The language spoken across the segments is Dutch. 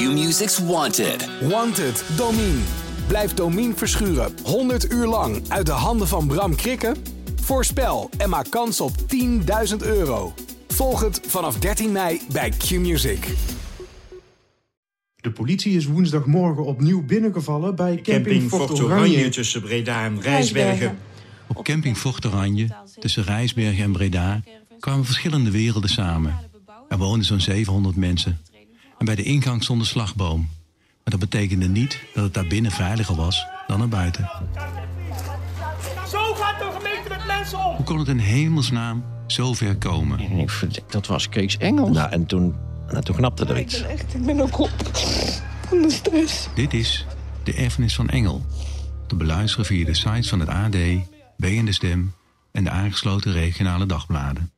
Q-Music's Wanted. Wanted, Domine. Blijf Domine verschuren 100 uur lang uit de handen van Bram Krikken? Voorspel en maak kans op 10.000 euro. Volg het vanaf 13 mei bij Q-Music. De politie is woensdagmorgen opnieuw binnengevallen bij camping, Camping Fort Fort Oranje. Oranje tussen Breda en Rijsbergen. Op camping Fort Oranje, tussen Rijsbergen en Breda, kwamen verschillende werelden samen. Er woonden zo'n 700 mensen. En bij de ingang stond een slagboom. Maar dat betekende niet dat het daar binnen veiliger was dan naar buiten. Zo gaat de gemeente met mensen om! Hoe kon het in hemelsnaam zo ver komen? En ik dat was Kees Engels. Nou, en toen, nou, toen knapte er iets. Echt, ik ben ook op van de stress. Dit is De Erfenis van Engel. Te beluisteren via de sites van het AD, B en de Stem en de aangesloten regionale dagbladen.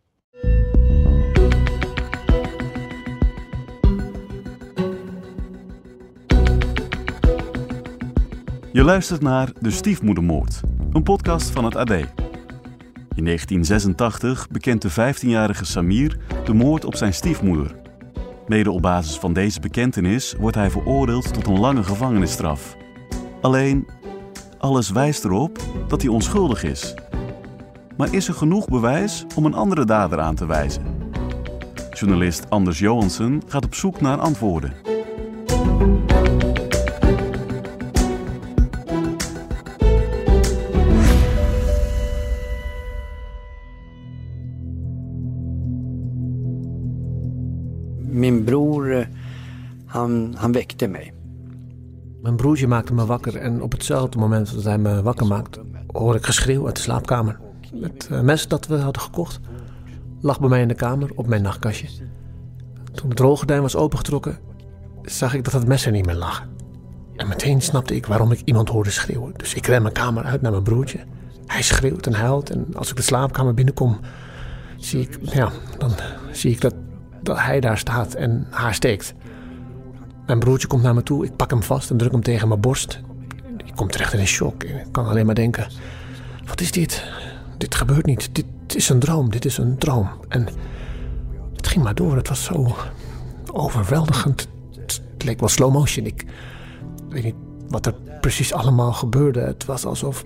Je luistert naar De Stiefmoedermoord, een podcast van het AD. In 1986 bekent de 15-jarige Samir de moord op zijn stiefmoeder. Mede op basis van deze bekentenis wordt hij veroordeeld tot een lange gevangenisstraf. Alleen, alles wijst erop dat hij onschuldig is. Maar is er genoeg bewijs om een andere dader aan te wijzen? Journalist Anders Johansen gaat op zoek naar antwoorden. Min bror, eh, han, han mig. Mijn broertje maakte me wakker en op hetzelfde moment dat hij me wakker maakt, hoor ik geschreeuw uit de slaapkamer. Het eh, mes dat we hadden gekocht lag bij mij in de kamer op mijn nachtkastje. Toen het rolgordijn was opengetrokken, zag ik dat het mes er niet meer lag. En meteen snapte ik waarom ik iemand hoorde schreeuwen. Dus ik ren mijn kamer uit naar mijn broertje. Hij schreeuwt en huilt en als ik de slaapkamer binnenkom, zie ik, ja, dan zie ik dat, dat hij daar staat en haar steekt. Mijn broertje komt naar me toe. Ik pak hem vast en druk hem tegen mijn borst. Ik kom terecht in een shock. Ik kan alleen maar denken: wat is dit? Dit gebeurt niet. Dit is een droom. Dit is een droom. En het ging maar door. Het was zo overweldigend. Het leek wel slow motion. Ik weet niet wat er precies allemaal gebeurde. Het was alsof.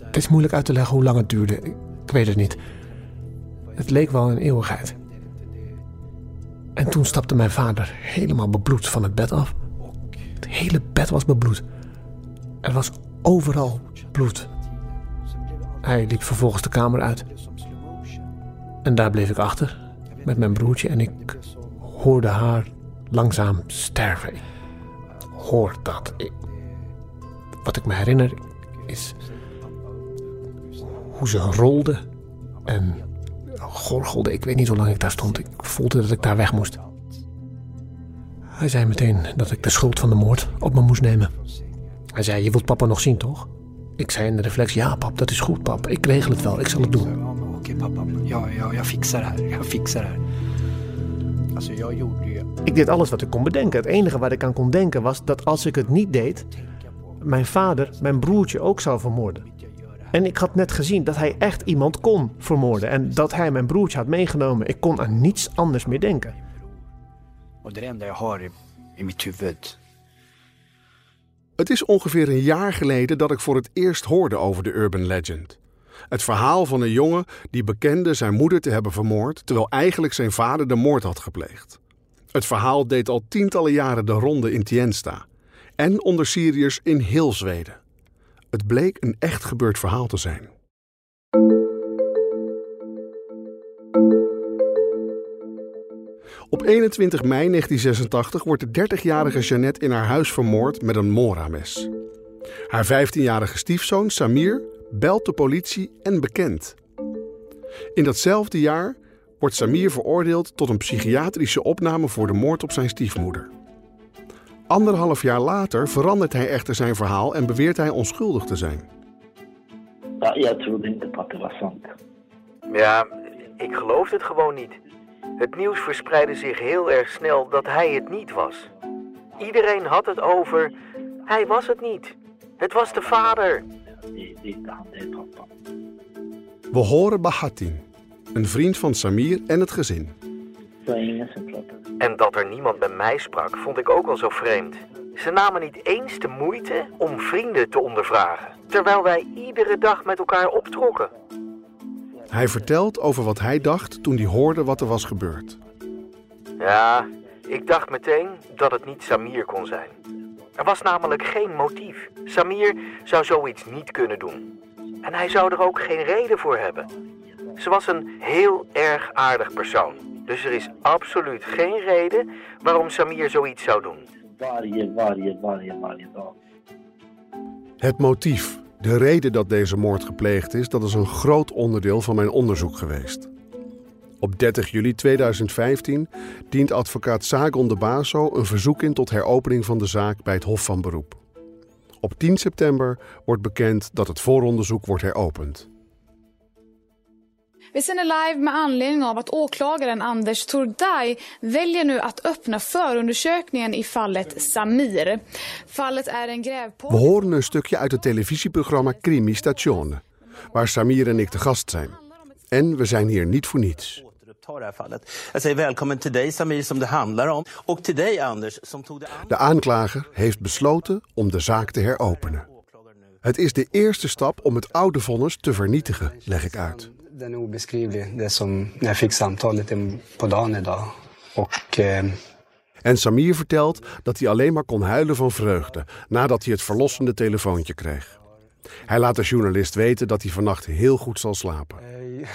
Het is moeilijk uit te leggen hoe lang het duurde. Ik weet het niet. Het leek wel een eeuwigheid. En toen stapte mijn vader helemaal bebloed van het bed af. Het hele bed was bebloed. Er was overal bloed. Hij liep vervolgens de kamer uit. En daar bleef ik achter met mijn broertje en ik hoorde haar langzaam sterven. Ik hoor dat. Wat ik me herinner is hoe ze rolde en gorgelde. Ik weet niet hoe lang ik daar stond. Ik voelde dat ik daar weg moest. Hij zei meteen dat ik de schuld van de moord op me moest nemen. Hij zei, je wilt papa nog zien, toch? Ik zei in de reflex, ja pap, dat is goed pap. Ik regel het wel, ik zal het doen. Ja, okej pappa, ja, ja. Alltså jag gjorde ju... Ik deed alles wat ik kon bedenken. Het enige wat ik aan kon denken was dat als ik het niet deed, mijn vader mijn broertje ook zou vermoorden. En ik had net gezien dat hij echt iemand kon vermoorden en dat hij mijn broertje had meegenomen. Ik kon aan niets anders meer denken. Huvud. Het is ongeveer een jaar geleden dat ik voor het eerst hoorde over de urban legend. Het verhaal van een jongen die bekende zijn moeder te hebben vermoord, terwijl eigenlijk zijn vader de moord had gepleegd. Het verhaal deed al tientallen jaren de ronde in Tiensta en onder Syriërs in heel Zweden. Het bleek een echt gebeurd verhaal te zijn. Op 21 mei 1986 wordt de 30-jarige Jeannette in haar huis vermoord met een Mora-mes. Haar 15-jarige stiefzoon Samir belt de politie en bekent. In datzelfde jaar wordt Samir veroordeeld tot een psychiatrische opname voor de moord op zijn stiefmoeder. Anderhalf jaar later verandert hij echter zijn verhaal en beweert hij onschuldig te zijn. Ja, ik geloofde het gewoon niet. Het nieuws verspreidde zich heel erg snel dat hij het niet was. Iedereen had het over. Hij was het niet. Het was de vader. We horen Bahatin, een vriend van Samir en het gezin. En dat er niemand bij mij sprak, vond ik ook wel zo vreemd. Ze namen niet eens de moeite om vrienden te ondervragen, terwijl wij iedere dag met elkaar optrokken. Hij vertelt over wat hij dacht toen hij hoorde wat er was gebeurd. Ja, ik dacht meteen dat het niet Samir kon zijn. Er was namelijk geen motief. Samir zou zoiets niet kunnen doen. En hij zou er ook geen reden voor hebben. Ze was een heel erg aardig persoon. Dus er is absoluut geen reden waarom Samir zoiets zou doen. Het motief, de reden dat deze moord gepleegd is, dat is een groot onderdeel van mijn onderzoek geweest. Op 30 juli 2015 dient advocaat Sagon de Baso een verzoek in tot heropening van de zaak bij het Hof van Beroep. Op 10 september wordt bekend dat het vooronderzoek wordt heropend. Vi sänder live med anledning av att åklagaren Anders Tordaj väljer nu att öppna förundersökningen i fallet Samir. Fallet är en grävpost... We horen een stukje uit het televisieprogramma Crimi Stazione, waar Samir en ik te gast zijn. En we zijn hier niet voor niets. Jag säger välkommen till dig Samir som det handlar om och till dig Anders som tog det De aanklager heeft besloten om de zaak te heropenen. Het is de eerste stap om het oude vonnis te vernietigen, leg ik uit. Den är obeskrivlig, det som när jag fick samtalet på dagen idag. Och, eh, En Samir vertelt dat hij alleen maar kon huilen van vreugde nadat hij het verlossende telefoontje kreeg. Hij laat de journalist weten dat hij vannacht heel goed zal slapen. eh,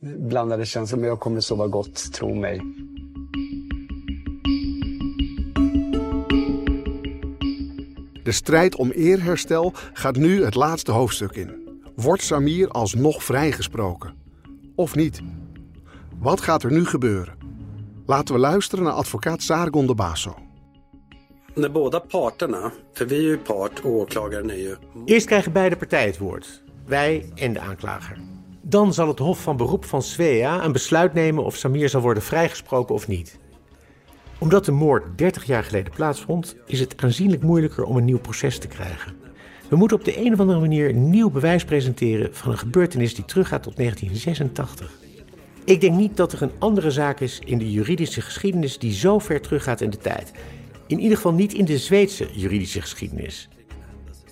blandade känslor, men jag kommer sova gott, tro mig. De strijd om eerherstel gaat nu het laatste hoofdstuk in. Wordt Samir alsnog vrijgesproken? Of niet? Wat gaat er nu gebeuren? Laten we luisteren naar advocaat Sargon de Baso. Eerst krijgen beide partijen het woord. Wij en de aanklager. Dan zal het Hof van Beroep van Svea een besluit nemen of Samir zal worden vrijgesproken of niet. Omdat de moord 30 jaar geleden plaatsvond, is het aanzienlijk moeilijker om een nieuw proces te krijgen. We moeten op de een of andere manier nieuw bewijs presenteren van een gebeurtenis die teruggaat tot 1986. Ik denk niet dat er een andere zaak is in de juridische geschiedenis die zo ver teruggaat in de tijd. In ieder geval niet in de Zweedse juridische geschiedenis.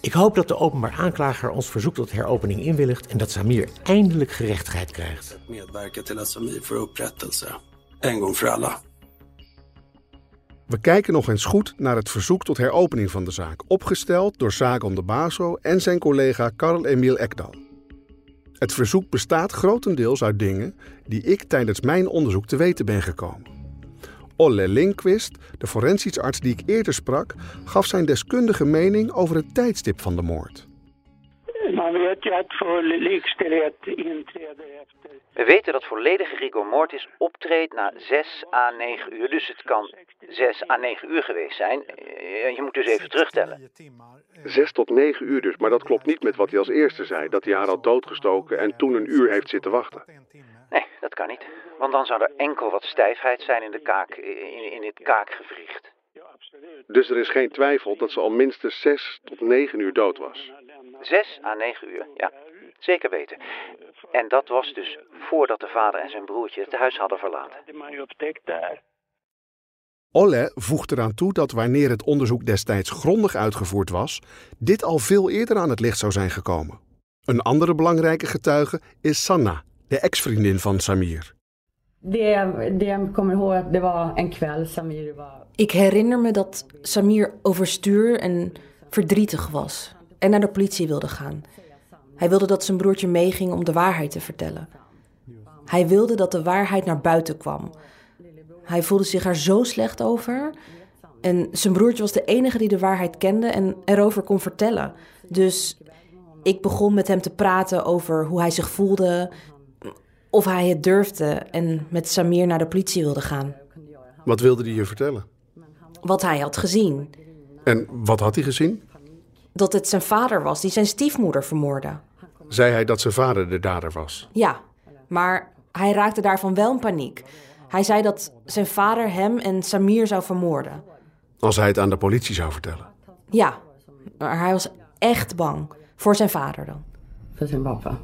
Ik hoop dat de openbaar aanklager ons verzoek tot heropening inwilligt en dat Samir eindelijk gerechtigheid krijgt. medverka till Samir får upprättelse. En gång för alla. We kijken nog eens goed naar het verzoek tot heropening van de zaak, opgesteld door Sagon de Baso en zijn collega Karl Emil Ekdal. Het verzoek bestaat grotendeels uit dingen die ik tijdens mijn onderzoek te weten ben gekomen. Olle Lindqvist, de forensisch arts die ik eerder sprak, gaf zijn deskundige mening over het tijdstip van de moord. Efter... We weten dat volledige rigor mortis optreedt na 6 à 9 uur. Dus het kan 6 à 9 uur geweest zijn. Eh, Je moet dus even terugtellen. Zes tot negen uur dus, maar dat klopt niet met wat hij als eerste zei, dat hij haar had doodgestoken en toen een uur heeft zitten wachten. Nee, dat kan niet. Want dan zou er enkel wat stijfheid zijn in de kaak, in, in het kaakgewricht. Dus er is geen twijfel dat ze al minstens zes tot negen uur dood was. 6 à 9 uur, ja. Zeker weten. En dat was dus voordat de vader en zijn broertje het huis hadden verlaten. Olle voegt eraan toe dat wanneer het onderzoek destijds grondig uitgevoerd was, dit al veel eerder aan het licht zou zijn gekomen. Een andere belangrijke getuige is Sanna, de ex-vriendin van Samir. Ik herinner me dat Samir overstuur en verdrietig was en naar de politie wilde gaan. Hij wilde dat zijn broertje meeging om de waarheid te vertellen. Hij wilde dat de waarheid naar buiten kwam. Hij voelde zich er zo slecht over. En zijn broertje was de enige die de waarheid kende en erover kon vertellen. Dus ik begon met hem te praten over hoe hij zich voelde, of hij het durfde en met Samir naar de politie wilde gaan. Wat wilde hij je vertellen? Wat hij had gezien. En wat had hij gezien? Dat het zijn vader was die zijn stiefmoeder vermoordde. Zei hij dat zijn vader de dader was? Ja, maar hij raakte daarvan wel in paniek. Hij zei dat zijn vader hem en Samir zou vermoorden. Als hij het aan de politie zou vertellen. Ja, maar hij was echt bang. Voor zijn vader dan. Voor zijn papa.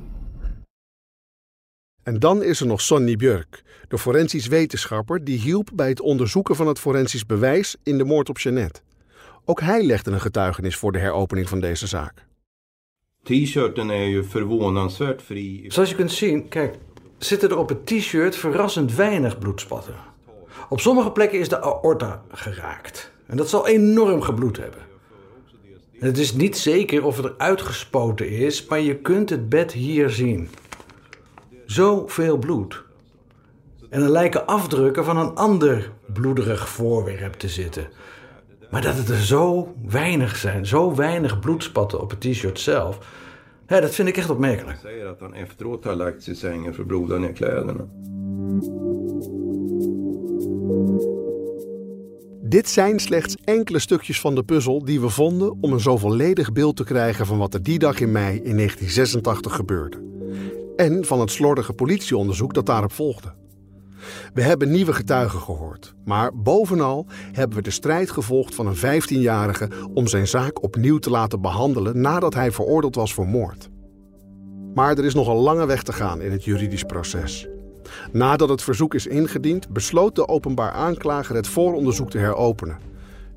En dan is er nog Sonny Björk, de forensisch wetenschapper die hielp bij het onderzoeken van het forensisch bewijs in de moord op Jeannette. Ook hij legde een getuigenis voor de heropening van deze zaak. T-shirten är ju förvånansvärt fri. Zoals je kunt zien, kijk, zitten er op het t-shirt verrassend weinig bloedspatten. Op sommige plekken is de aorta geraakt. En dat zal enorm gebloed hebben. En het is niet zeker of het er uitgespoten is, maar je kunt het bed hier zien. Zoveel bloed. En er lijken afdrukken van een ander bloederig voorwerp te zitten. Maar dat het er zo weinig zijn, zo weinig bloedspatten op het t-shirt zelf, ja, dat vind ik echt opmerkelijk. Han säger att han efteråt har lagt sig i sängen för att bloda ner kläderna. Dit zijn slechts enkele stukjes van de puzzel die we vonden om een zo volledig beeld te krijgen van wat er die dag in mei in 1986 gebeurde. En van het slordige politieonderzoek dat daarop volgde. We hebben nieuwe getuigen gehoord, maar bovenal hebben we de strijd gevolgd van een 15-jarige om zijn zaak opnieuw te laten behandelen nadat hij veroordeeld was voor moord. Maar er is nog een lange weg te gaan in het juridisch proces. Nadat het verzoek is ingediend, besloot de openbaar aanklager het vooronderzoek te heropenen.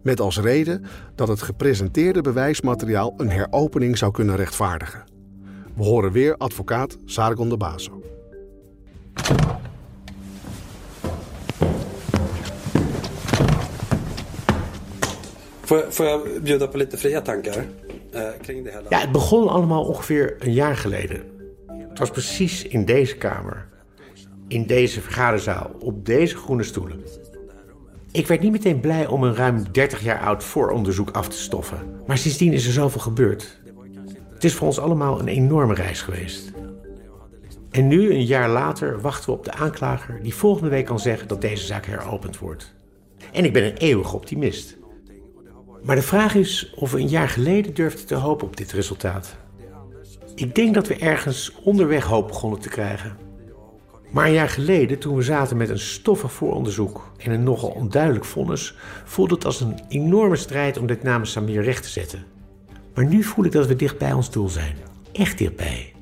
Met als reden dat het gepresenteerde bewijsmateriaal een heropening zou kunnen rechtvaardigen. We horen weer advocaat Sargon de Baso. Får, jag- får jag bjuda på lite fria eh, kring? Ja, het begon allemaal ongeveer een jaar geleden. Het was precies in deze kamer. In deze vergaderzaal, op deze groene stoelen. Ik werd niet meteen blij om een ruim 30 jaar oud vooronderzoek af te stoffen. Maar sindsdien is er zoveel gebeurd. Het is voor ons allemaal een enorme reis geweest. En nu, een jaar later, wachten we op de aanklager die volgende week kan zeggen dat deze zaak heropend wordt. En ik ben een eeuwige optimist. Maar de vraag is of we een jaar geleden durfden te hopen op dit resultaat. Ik denk dat we ergens onderweg hoop begonnen te krijgen. Maar een jaar geleden, toen we zaten met een stoffig vooronderzoek en een nogal onduidelijk vonnis, voelde het als een enorme strijd om dit namens Samir recht te zetten. Maar nu voel ik dat we dicht bij ons doel zijn. Echt dichtbij.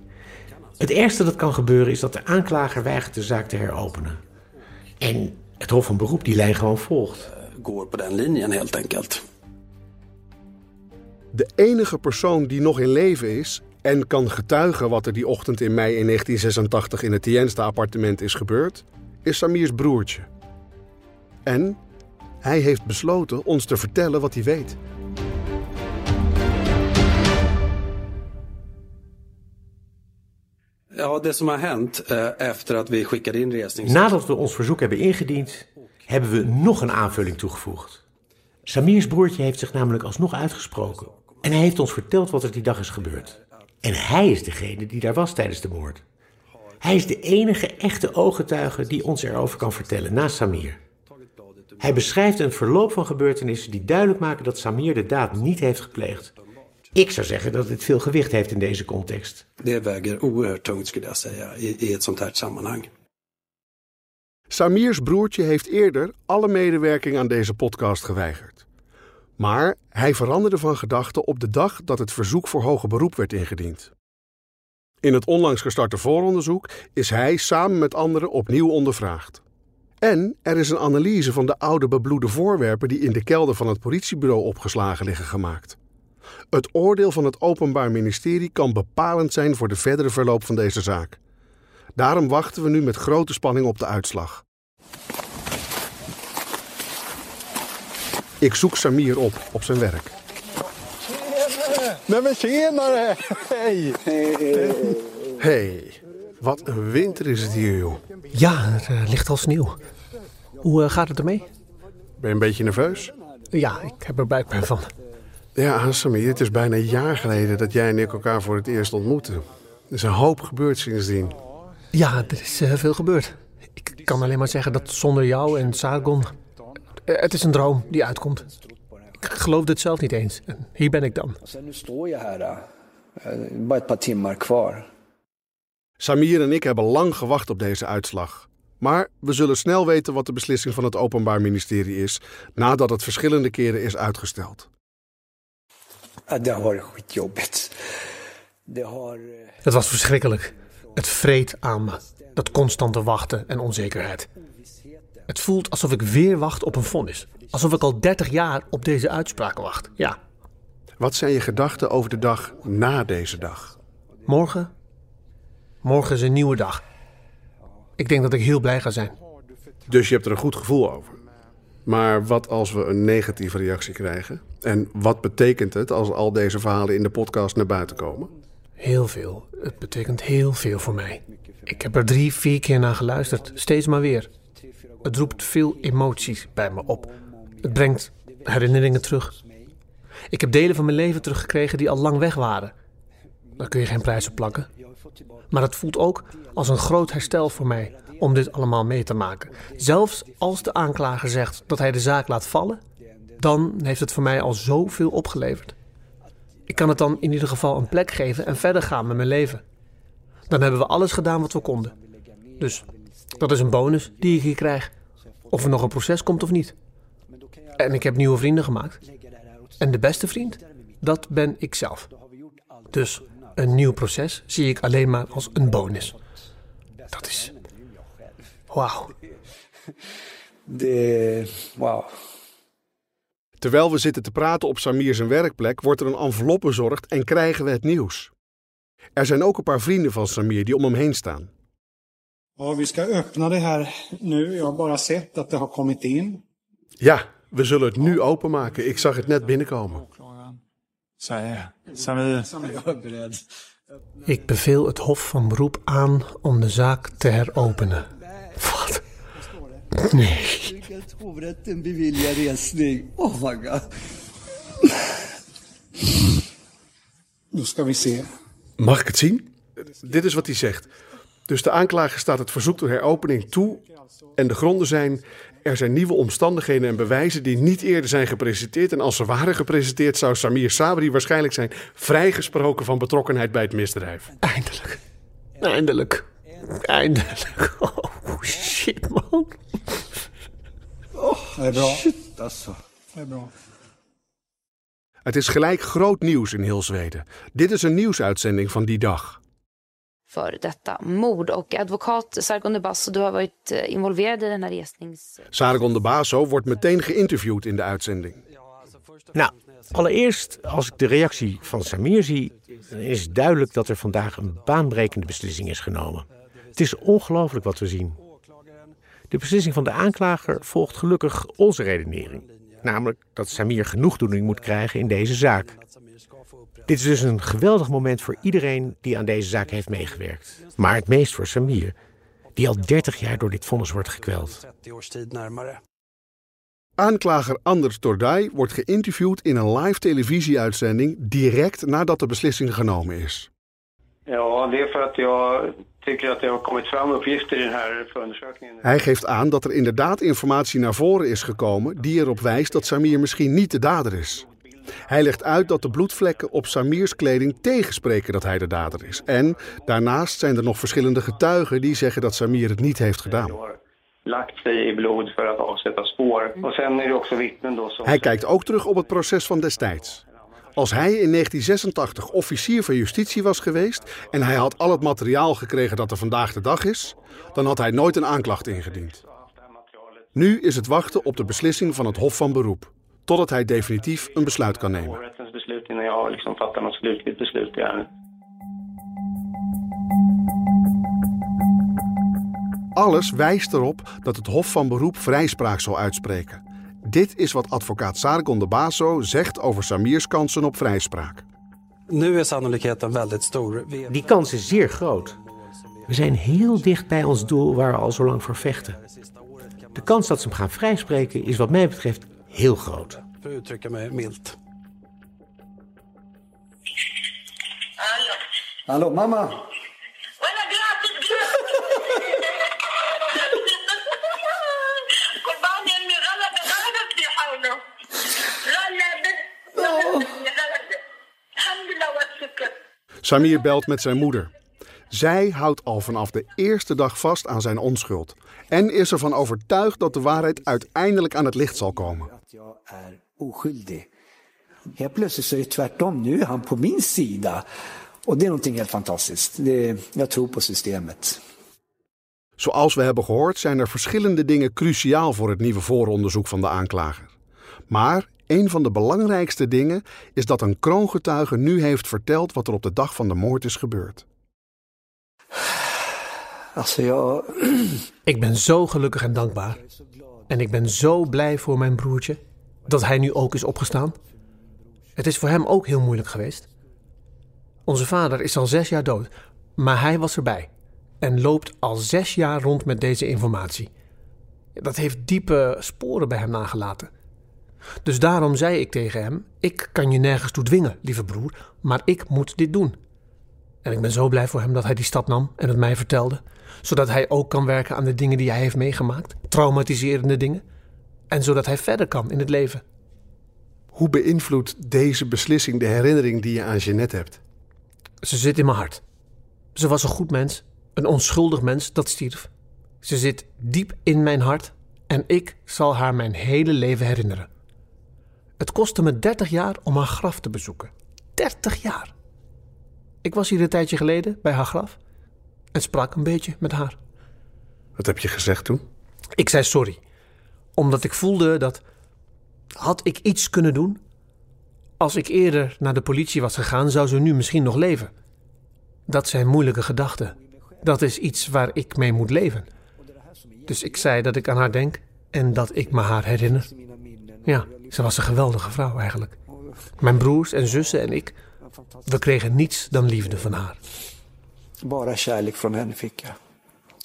Het ergste dat kan gebeuren is dat de aanklager weigert de zaak te heropenen. En het Hof van Beroep die lijn gewoon volgt. Går på den linjen helt enkelt. De enige persoon die nog in leven is en kan getuigen wat er die ochtend in mei in 1986 in het Tiensta-appartement is gebeurd, is Samirs broertje. En hij heeft besloten ons te vertellen wat hij weet. Ja, hänt eh, efter att vi skickade in resnings... Nadat we ons verzoek hebben ingediend, hebben we nog een aanvulling toegevoegd. Samirs broertje heeft zich namelijk alsnog uitgesproken. En hij heeft ons verteld wat er die dag is gebeurd. En hij is degene die daar was tijdens de moord. Hij is de enige echte ooggetuige die ons erover kan vertellen, naast Samir. Hij beschrijft een verloop van gebeurtenissen die duidelijk maken dat Samir de daad niet heeft gepleegd. Ik zou zeggen dat dit veel gewicht heeft in deze context. Det väger oerhört tungt skulle jag säga i, i ett sånt här sammanhang. Samirs broertje heeft eerder alle medewerking aan deze podcast geweigerd. Maar hij veranderde van gedachten op de dag dat het verzoek voor hoger beroep werd ingediend. In het onlangs gestarte vooronderzoek is hij samen met anderen opnieuw ondervraagd. En er is een analyse van de oude bebloede voorwerpen die in de kelder van het politiebureau opgeslagen liggen gemaakt. Het oordeel van het Openbaar Ministerie kan bepalend zijn voor de verdere verloop van deze zaak. Daarom wachten we nu met grote spanning op de uitslag. Ik zoek Samir op op zijn werk. Nej men tjenare! Hej! hey, wat een winter is het hier, joh. Ja, er eh, ligt al sneeuw. Hoe eh, gaat het ermee? Ben je een beetje nerveus? Ja, ik heb er buikpijn van. Ja, Samir, het is bijna een jaar geleden dat jij en ik elkaar voor het eerst ontmoetten. Er is een hoop gebeurd sindsdien. Ja, er is eh, veel gebeurd. Ik kan alleen maar zeggen dat zonder jou en Sargon... eh, het is een droom die uitkomt. Ik geloofde het zelf niet eens. En hier ben ik dan. Nu står je här. eh, Bara ett par timmar kvar. Samir en ik hebben lang gewacht op deze uitslag. Maar we zullen snel weten wat de beslissing van het Openbaar Ministerie is, nadat het verschillende keren is uitgesteld. Eh, Het was verschrikkelijk. Het vreet aan me, dat constante wachten en onzekerheid. Het voelt alsof ik weer wacht op een vonnis. Alsof ik al 30 jaar op deze uitspraak wacht. Ja. Wat zijn je gedachten over de dag na deze dag? Morgen? Morgen is een nieuwe dag. Ik denk dat ik heel blij ga zijn. Dus je hebt er een goed gevoel over. Maar wat als we een negatieve reactie krijgen? En wat betekent het als al deze verhalen in de podcast naar buiten komen? Heel veel. Het betekent heel veel voor mij. Ik heb er drie, vier keer naar geluisterd. Steeds maar weer. Het roept veel emoties bij me op. Het brengt herinneringen terug. Ik heb delen van mijn leven teruggekregen die al lang weg waren. Daar kun je geen prijs op plakken. Maar het voelt ook als een groot herstel voor mij om dit allemaal mee te maken. Zelfs als de aanklager zegt dat hij de zaak laat vallen, dan heeft het voor mij al zoveel opgeleverd. Ik kan het dan in ieder geval een plek geven en verder gaan met mijn leven. Dan hebben we alles gedaan wat we konden. Dus dat is een bonus die ik hier krijg. Of er nog een proces komt of niet. En ik heb nieuwe vrienden gemaakt. En de beste vriend, dat ben ik zelf. Dus een nieuw proces zie ik alleen maar als een bonus. Dat is. Wauw. De. Wauw. Terwijl we zitten te praten op Samir zijn werkplek, wordt er een envelop bezorgd en krijgen we het nieuws. Er zijn ook een paar vrienden van Samir die om hem heen staan. Ja, vi ska öppna det här nu. Jag har bara sett att det har kommit in. Ja, we zullen het nu openmaken. Ik zag het net binnenkomen. Ik beveel het Hof van Beroep aan om de zaak te heropenen. Wat? Nee. Hovrätten beviljar resning. Oh my god. Då ska vi se. Mag ik het zien? Dit is wat hij zegt. Dus de aanklager staat het verzoek tot heropening toe. En de gronden zijn: er zijn nieuwe omstandigheden en bewijzen die niet eerder zijn gepresenteerd. En als ze waren gepresenteerd, zou Samir Sabri waarschijnlijk zijn vrijgesproken van betrokkenheid bij het misdrijf. Eindelijk. Eindelijk. Eindelijk. Oh shit, man. Bra. Shit. Det är bra. Het is gelijk groot nieuws in heel Zweden. Dit is een nieuwsuitzending van die dag. För detta mord. Och advokat Sargon de Basso, du har varit eh, involverad i den här resnings... Sargon de Baso wordt meteen geïnterviewd in de uitzending. Nou, allereerst, als ik de reactie van Samir zie, dan is duidelijk dat er vandaag een baanbrekende beslissing is genomen. Het is ongelooflijk wat we zien. De beslissing van de aanklager volgt gelukkig onze redenering. Namelijk dat Samir genoegdoening moet krijgen in deze zaak. Dit is dus een geweldig moment voor iedereen die aan deze zaak heeft meegewerkt. Maar het meest voor Samir, die al 30 jaar door dit vonnis wordt gekweld. Aanklager Anders Tordai wordt geïnterviewd in een live televisieuitzending direct nadat de beslissing genomen is. Ja. Hij geeft aan dat er inderdaad informatie naar voren is gekomen die erop wijst dat Samir misschien niet de dader is. Hij legt uit dat de bloedvlekken op Samirs kleding tegenspreken dat hij de dader is. En daarnaast zijn er nog verschillende getuigen die zeggen dat Samir het niet heeft gedaan. Hij kijkt ook terug op het proces van destijds. Als hij in 1986 officier van justitie was geweest en hij had al het materiaal gekregen dat er vandaag de dag is, dan had hij nooit een aanklacht ingediend. Nu is het wachten op de beslissing van het Hof van Beroep, totdat hij definitief een besluit kan nemen. Hovrättens beslut innan jag liksom fattar något slutligt beslut i ärendet. Alles wijst erop dat het Hof van Beroep vrijspraak zal uitspreken. Dit is wat advocaat Sargon de Baso zegt over Samirs kansen op vrijspraak. Nu är sannolikheten väldigt stor. Vi- Die kans is zeer groot. We zijn heel dicht bij ons doel waar we al zo lang voor vechten. De kans dat ze hem gaan vrijspreken is wat mij betreft heel groot. Uttrycka mig milt. Hallå. Mamma! Samir belt met zijn moeder. Zij houdt al vanaf de eerste dag vast aan zijn onschuld. En is ervan overtuigd dat de waarheid uiteindelijk aan het licht zal komen. Helt plötsligt så är det tvärtom. Nu är han på min sida. Och det är någonting helt fantastiskt. Det, jag tror på systemet. Zoals we hebben gehoord zijn er verschillende dingen cruciaal voor het nieuwe vooronderzoek van de aanklager. Maar een van de belangrijkste dingen is dat een kroongetuige nu heeft verteld wat er op de dag van de moord is gebeurd. Ik ben zo gelukkig en dankbaar. En ik ben zo blij voor mijn broertje dat hij nu ook is opgestaan. Het is voor hem ook heel moeilijk geweest. Onze vader is al zes jaar dood, maar hij was erbij en loopt al zes jaar rond met deze informatie. Dat heeft diepe sporen bij hem nagelaten. Dus daarom zei ik tegen hem: Ik kan je nergens toe dwingen, lieve broer, maar ik moet dit doen. En ik ben zo blij voor hem dat hij die stap nam en het mij vertelde, zodat hij ook kan werken aan de dingen die hij heeft meegemaakt, traumatiserende dingen, en zodat hij verder kan in het leven. Hoe beïnvloedt deze beslissing de herinnering die je aan Jeannette hebt? Ze zit in mijn hart. Ze was een goed mens, een onschuldig mens dat stierf. Ze zit diep in mijn hart en ik zal haar mijn hele leven herinneren. Het kostte me 30 jaar om haar graf te bezoeken. 30 jaar! Ik was hier een tijdje geleden bij haar graf en sprak een beetje met haar. Wat heb je gezegd toen? Ik zei sorry, omdat ik voelde dat. Had ik iets kunnen doen? Als ik eerder naar de politie was gegaan, zou ze nu misschien nog leven. Dat zijn moeilijke gedachten. Dat is iets waar ik mee moet leven. Dus ik zei dat ik aan haar denk en dat ik me haar herinner. Ja, ze was een geweldige vrouw eigenlijk. Mijn broers en zussen en ik, we kregen niets dan liefde van haar. Bara kärlek från henne fick jag.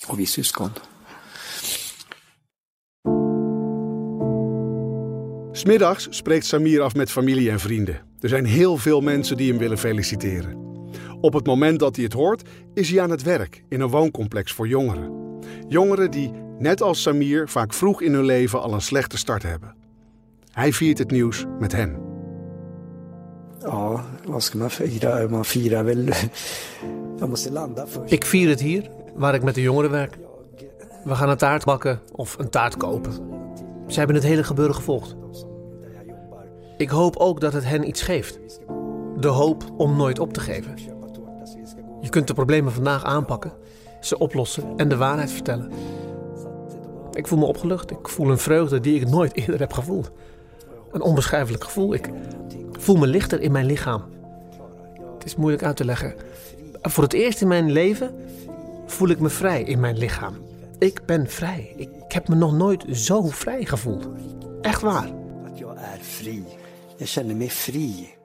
Och vi syskon. Smiddags spreekt Samir af met familie en vrienden. Er zijn heel veel mensen die hem willen feliciteren. Op het moment dat hij het hoort, is hij aan het werk in een wooncomplex voor jongeren. Jongeren die, net als Samir, vaak vroeg in hun leven al een slechte start hebben. Hij viert het nieuws met hen. Ja, vad ska man fira? Man firar väl... Jag måste landa. Ik vier het hier, waar ik met de jongeren werk. We gaan een taart bakken of een taart kopen. Ze hebben het hele gebeuren gevolgd. Ik hoop ook dat het hen iets geeft. De hoop om nooit op te geven. Je kunt de problemen vandaag aanpakken, ze oplossen en de waarheid vertellen. Ik voel me opgelucht. Ik voel een vreugde die ik nooit eerder heb gevoeld. Een onbeschrijfelijk gevoel. Ik voel me lichter in mijn lichaam. Het is moeilijk uit te leggen. Voor het eerst in mijn leven voel ik me vrij in mijn lichaam. Ik ben vrij. Ik heb me nog nooit zo vrij gevoeld. Echt waar. Att jag är fri. Jag känner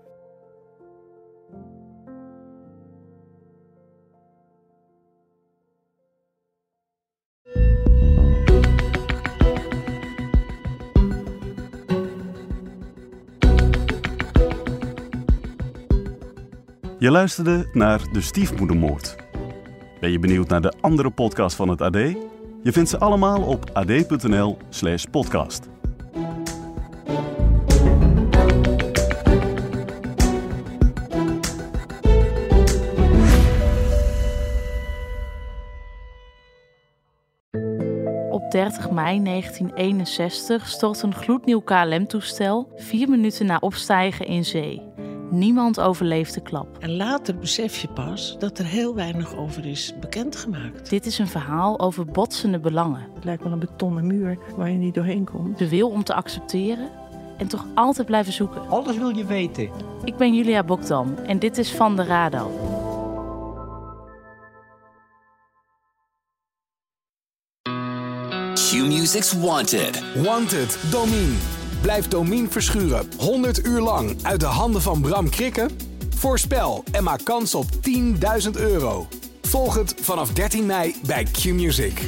Je luisterde naar De Stiefmoedermoord. Ben je benieuwd naar de andere podcast van het AD? Je vindt ze allemaal op ad.nl/slash podcast. Op 30 mei 1961 stort een gloednieuw KLM-toestel vier minuten na opstijgen in zee. Niemand overleeft de klap. En later besef je pas dat er heel weinig over is bekendgemaakt. Dit is een verhaal over botsende belangen. Het lijkt wel een betonnen muur waar je niet doorheen komt. De wil om te accepteren en toch altijd blijven zoeken. Alles wil je weten. Ik ben Julia Bokdam en dit is Van de Radar. Q-Music's Wanted. Wanted, Domine. Blijf Domine verschuren 100 uur lang uit de handen van Bram Krikken? Voorspel en maak kans op 10.000 euro. Volg het vanaf 13 mei bij Q-Music.